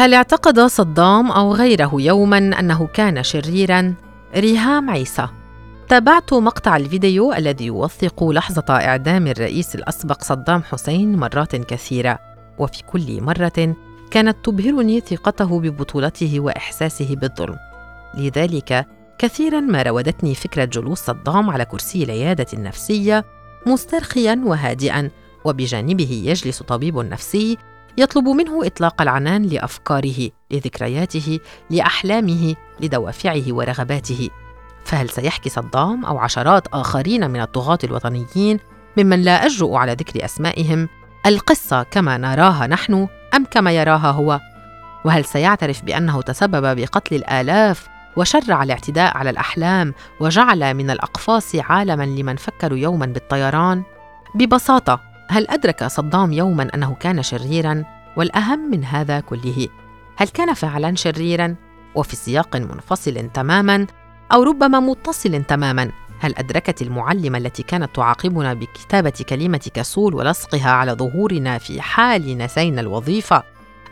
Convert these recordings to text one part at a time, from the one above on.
هل اعتقد صدام أو غيره يوما أنه كان شريرا؟ ريهام عيسى. تابعت مقطع الفيديو الذي يوثق لحظة إعدام الرئيس الأسبق صدام حسين مرات كثيرة وفي كل مرة كانت تبهرني ثقته ببطولته وإحساسه بالظلم. لذلك كثيرا ما راودتني فكرة جلوس صدام على كرسي العيادة النفسية مسترخيا وهادئا وبجانبه يجلس طبيب نفسي يطلب منه إطلاق العنان لأفكاره لذكرياته لأحلامه لدوافعه ورغباته. فهل سيحكي صدام أو عشرات آخرين من الطغاة الوطنيين ممن لا أجرؤ على ذكر أسمائهم القصة كما نراها نحن أم كما يراها هو؟ وهل سيعترف بأنه تسبب بقتل الآلاف وشرع الاعتداء على الأحلام وجعل من الأقفاص عالما لمن فكروا يوما بالطيران؟ ببساطة هل أدرك صدام يوما أنه كان شريرا؟ والأهم من هذا كله هل كان فعلا شريرا؟ وفي سياق منفصل تماما أو ربما متصل تماما هل أدركت المعلمه التي كانت تعاقبنا بكتابة كلمه كسول ولصقها على ظهورنا في حال نسينا الوظيفة؟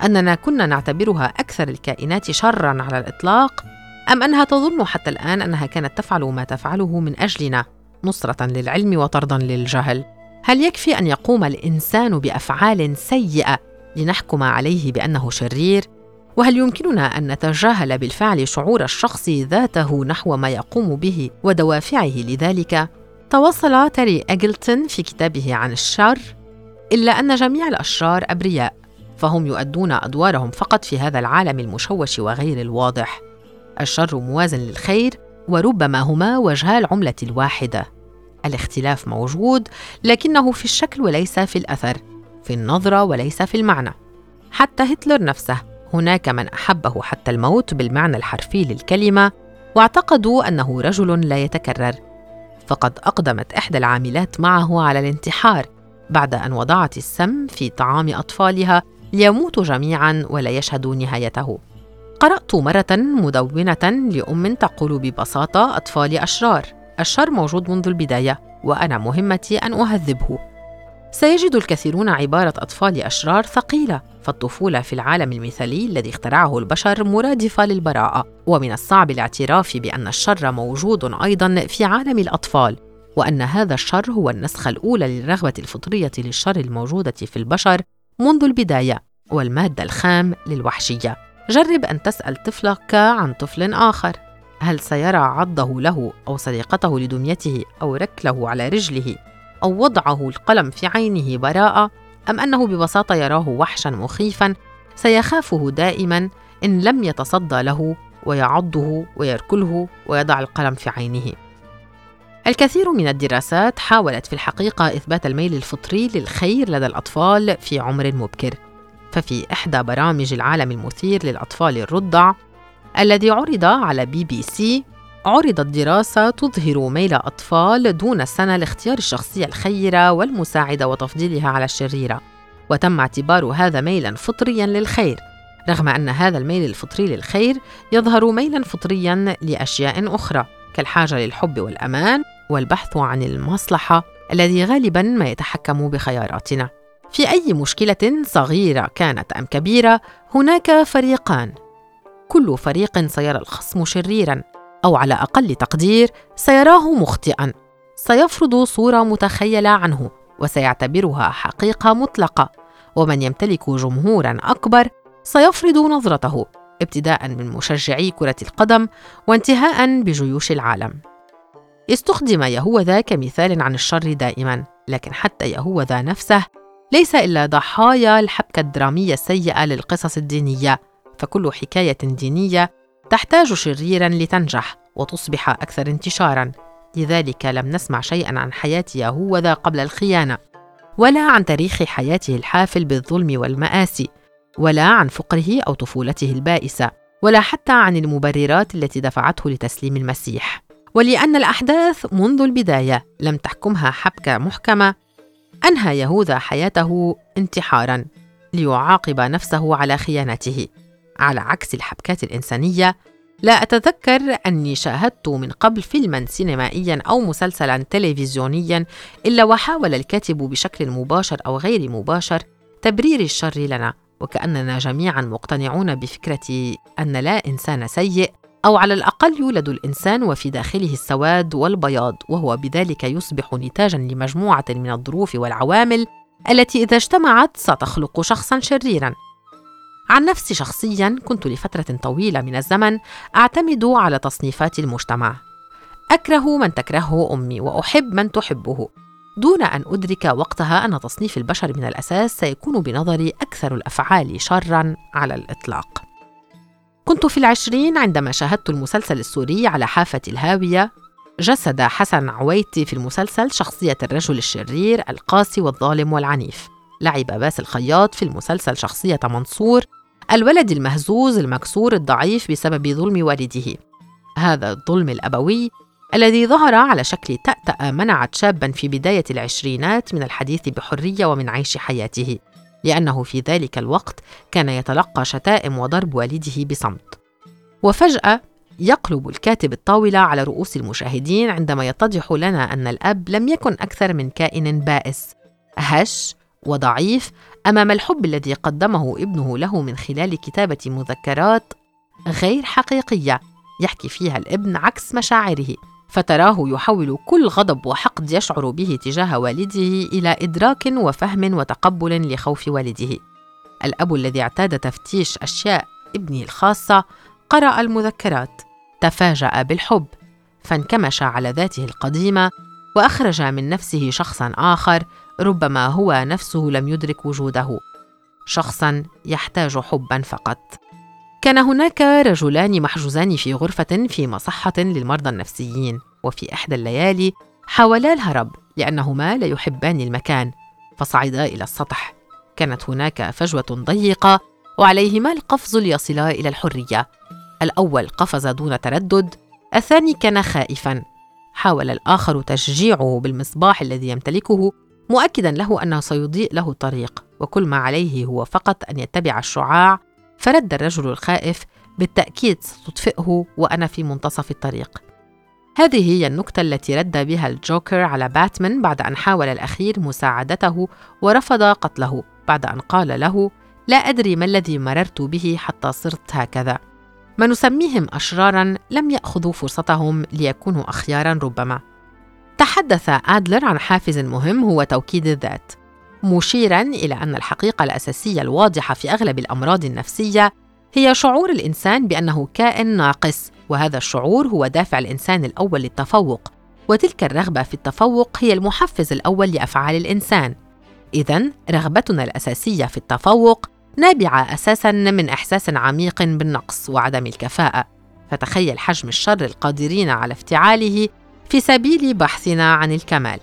أننا كنا نعتبرها أكثر الكائنات شرا على الإطلاق؟ أم أنها تظن حتى الآن أنها كانت تفعل ما تفعله من أجلنا نصرة للعلم وطردا للجهل؟ هل يكفي أن يقوم الإنسان بأفعال سيئة لنحكم عليه بأنه شرير؟ وهل يمكننا أن نتجاهل بالفعل شعور الشخص ذاته نحو ما يقوم به ودوافعه لذلك؟ توصل تري اجلتون في كتابه عن الشر. إلا أن جميع الأشرار أبرياء فهم يؤدون أدوارهم فقط في هذا العالم المشوش وغير الواضح. الشر موازن للخير وربما هما وجها العملة الواحدة. الاختلاف موجود لكنه في الشكل وليس في الأثر في النظرة وليس في المعنى. حتى هتلر نفسه هناك من أحبه حتى الموت بالمعنى الحرفي للكلمة واعتقدوا أنه رجل لا يتكرر. فقد أقدمت إحدى العاملات معه على الانتحار بعد أن وضعت السم في طعام أطفالها ليموتوا جميعا ولا يشهدوا نهايته. قرأت مرة مدونة لأم تقول ببساطة اطفالي أشرار. الشر موجود منذ البداية وأنا مهمتي أن أهذبه. سيجد الكثيرون عبارة أطفال أشرار ثقيلة فالطفوله في العالم المثالي الذي اخترعه البشر مرادفة للبراءة. ومن الصعب الاعتراف بأن الشر موجود أيضا في عالم الأطفال وأن هذا الشر هو النسخة الأولى للرغبة الفطرية للشر الموجودة في البشر منذ البداية والمادة الخام للوحشية. جرب أن تسأل طفلك عن طفل آخر. هل سيرى عضه له أو سرقته لدميته أو ركله على رجله أو وضعه القلم في عينه براءة أم أنه ببساطة يراه وحشا مخيفا سيخافه دائما إن لم يتصدى له ويعضه ويركله ويضع القلم في عينه. الكثير من الدراسات حاولت في الحقيقة إثبات الميل الفطري للخير لدى الأطفال في عمر مبكر ففي إحدى برامج العالم المثير للأطفال الرضع الذي عرض على بي بي سي عرضت دراسة تظهر ميل أطفال دون سنة لاختيار الشخصية الخيرة والمساعدة وتفضيلها على الشريرة. وتم اعتبار هذا ميلا فطريا للخير رغم أن هذا الميل الفطري للخير يظهر ميلا فطريا لأشياء أخرى كالحاجة للحب والأمان والبحث عن المصلحة الذي غالبا ما يتحكم بخياراتنا. في أي مشكلة صغيرة كانت أم كبيرة هناك فريقان. كل فريق سيرى الخصم شريرا أو على أقل تقدير سيراه مخطئا. سيفرض صورة متخيلة عنه وسيعتبرها حقيقة مطلقة. ومن يمتلك جمهورا أكبر سيفرض نظرته ابتداء من مشجعي كرة القدم وانتهاء بجيوش العالم. استخدم يهوذا كمثال عن الشر دائما لكن حتى يهوذا نفسه ليس إلا ضحايا الحبكة الدرامية السيئة للقصص الدينية. فكل حكاية دينية تحتاج شريرا لتنجح وتصبح أكثر انتشارا. لذلك لم نسمع شيئا عن حياة يهوذا قبل الخيانة ولا عن تاريخ حياته الحافل بالظلم والمآسي ولا عن فقره أو طفولته البائسة ولا حتى عن المبررات التي دفعته لتسليم المسيح. ولأن الأحداث منذ البداية لم تحكمها حبكه محكمة أنهى يهوذا حياته انتحارا ليعاقب نفسه على خيانته. على عكس الحبكات الإنسانية لا أتذكر أني شاهدت من قبل فيلما سينمائيا أو مسلسلا تلفزيونيا إلا وحاول الكاتب بشكل مباشر أو غير مباشر تبرير الشر لنا وكأننا جميعا مقتنعون بفكرة أن لا إنسان سيء أو على الأقل يولد الإنسان وفي داخله السواد والبياض وهو بذلك يصبح نتاجا لمجموعة من الظروف والعوامل التي إذا اجتمعت ستخلق شخصا شريرا. عن نفسي شخصيا كنت لفترة طويلة من الزمن أعتمد على تصنيفات المجتمع. أكره من تكرهه أمي وأحب من تحبه. دون أن أدرك وقتها أن تصنيف البشر من الأساس سيكون بنظري أكثر الأفعال شرا على الإطلاق. كنت في العشرين عندما شاهدت المسلسل السوري على حافة الهاوية. جسد حسن عويتي في المسلسل شخصية الرجل الشرير القاسي والظالم والعنيف. لعب باس الخياط في المسلسل شخصية منصور الولد المهزوز المكسور الضعيف بسبب ظلم والده. هذا الظلم الأبوي الذي ظهر على شكل تأتأة منعت شابا في بداية العشرينات من الحديث بحرية ومن عيش حياته لأنه في ذلك الوقت كان يتلقى شتائم وضرب والده بصمت. وفجأة يقلب الكاتب الطاولة على رؤوس المشاهدين عندما يتضح لنا أن الأب لم يكن أكثر من كائن بائس. هش وضعيف أمام الحب الذي قدمه ابنه له من خلال كتابة مذكرات غير حقيقية يحكي فيها الابن عكس مشاعره فتراه يحول كل غضب وحقد يشعر به تجاه والده إلى إدراك وفهم وتقبل لخوف والده. الأب الذي اعتاد تفتيش أشياء ابنه الخاصة قرأ المذكرات تفاجأ بالحب فانكمش على ذاته القديمة وأخرج من نفسه شخصا آخر ربما هو نفسه لم يدرك وجوده. شخصا يحتاج حبا فقط. كان هناك رجلان محجوزان في غرفة في مصحة للمرضى النفسيين وفي إحدى الليالي حاولا الهرب لأنهما لا يحبان المكان فصعدا إلى السطح. كانت هناك فجوة ضيقة وعليهما القفز ليصلا إلى الحرية. الأول قفز دون تردد الثاني كان خائفا. حاول الآخر تشجيعه بالمصباح الذي يمتلكه مؤكدا له أنه سيضيء له الطريق وكل ما عليه هو فقط أن يتبع الشعاع فرد الرجل الخائف بالتأكيد ستطفئه وأنا في منتصف الطريق. هذه هي النكتة التي رد بها الجوكر على باتمان بعد أن حاول الأخير مساعدته ورفض قتله بعد أن قال له لا أدري ما الذي مررت به حتى صرت هكذا. ما نسميهم أشرارا لم يأخذوا فرصتهم ليكونوا اخيارا ربما. تحدث أدلر عن حافز مهم هو توكيد الذات مشيرا إلى أن الحقيقة الأساسية الواضحة في أغلب الأمراض النفسية هي شعور الإنسان بأنه كائن ناقص وهذا الشعور هو دافع الإنسان الأول للتفوق وتلك الرغبة في التفوق هي المحفز الأول لأفعال الإنسان. اذا رغبتنا الأساسية في التفوق نابعة أساسا من إحساس عميق بالنقص وعدم الكفاءة. فتخيل حجم الشر القادرين على افتعاله في سبيل بحثنا عن الكمال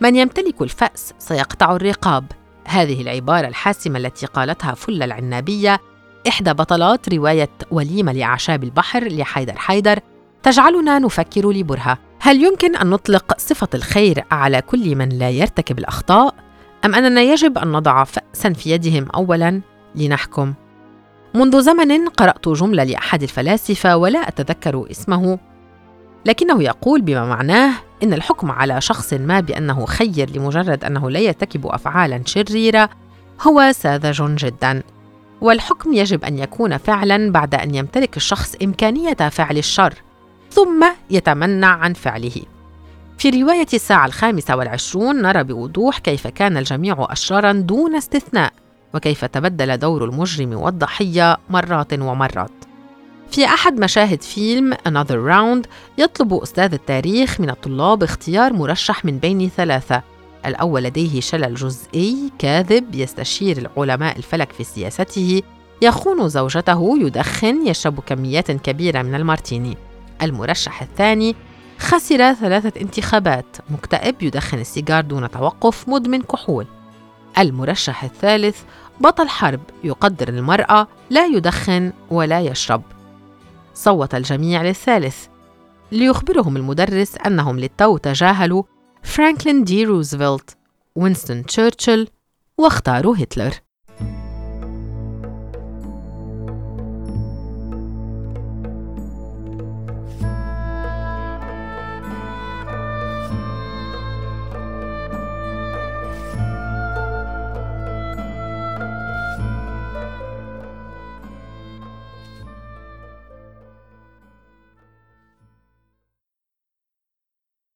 من يمتلك الفأس سيقطع الرقاب هذه العبارة الحاسمة التي قالتها فل العنابية إحدى بطلات رواية وليمة لأعشاب البحر لحيدر حيدر تجعلنا نفكر لبرهة هل يمكن أن نطلق صفة الخير على كل من لا يرتكب الأخطاء؟ أم أننا يجب أن نضع فأسا في يدهم أولا لنحكم؟ منذ زمن قرأت جملة لأحد الفلاسفة ولا أتذكر اسمه لكنه يقول بما معناه إن الحكم على شخص ما بأنه خير لمجرد أنه لا يرتكب افعالا شريرة هو ساذج جدا. والحكم يجب أن يكون فعلا بعد أن يمتلك الشخص إمكانية فعل الشر ثم يتمنع عن فعله. في رواية الساعة الخامسة والعشرون نرى بوضوح كيف كان الجميع أشرارا دون استثناء وكيف تبدل دور المجرم والضحية مرات ومرات. في أحد مشاهد فيلم Another Round يطلب أستاذ التاريخ من الطلاب اختيار مرشح من بين ثلاثة. الأول لديه شلل جزئي كاذب يستشير العلماء الفلك في سياسته. يخون زوجته يدخن يشرب كميات كبيرة من المارتيني. المرشح الثاني خسر ثلاثة انتخابات. مكتئب يدخن السيجار دون توقف مدمن كحول. المرشح الثالث بطل حرب. يقدر المرأة لا يدخن ولا يشرب. صوت الجميع للثالث. ليخبرهم المدرس أنهم للتو تجاهلوا فرانكلين دي روزفلت وينستون تشرشل واختاروا هتلر.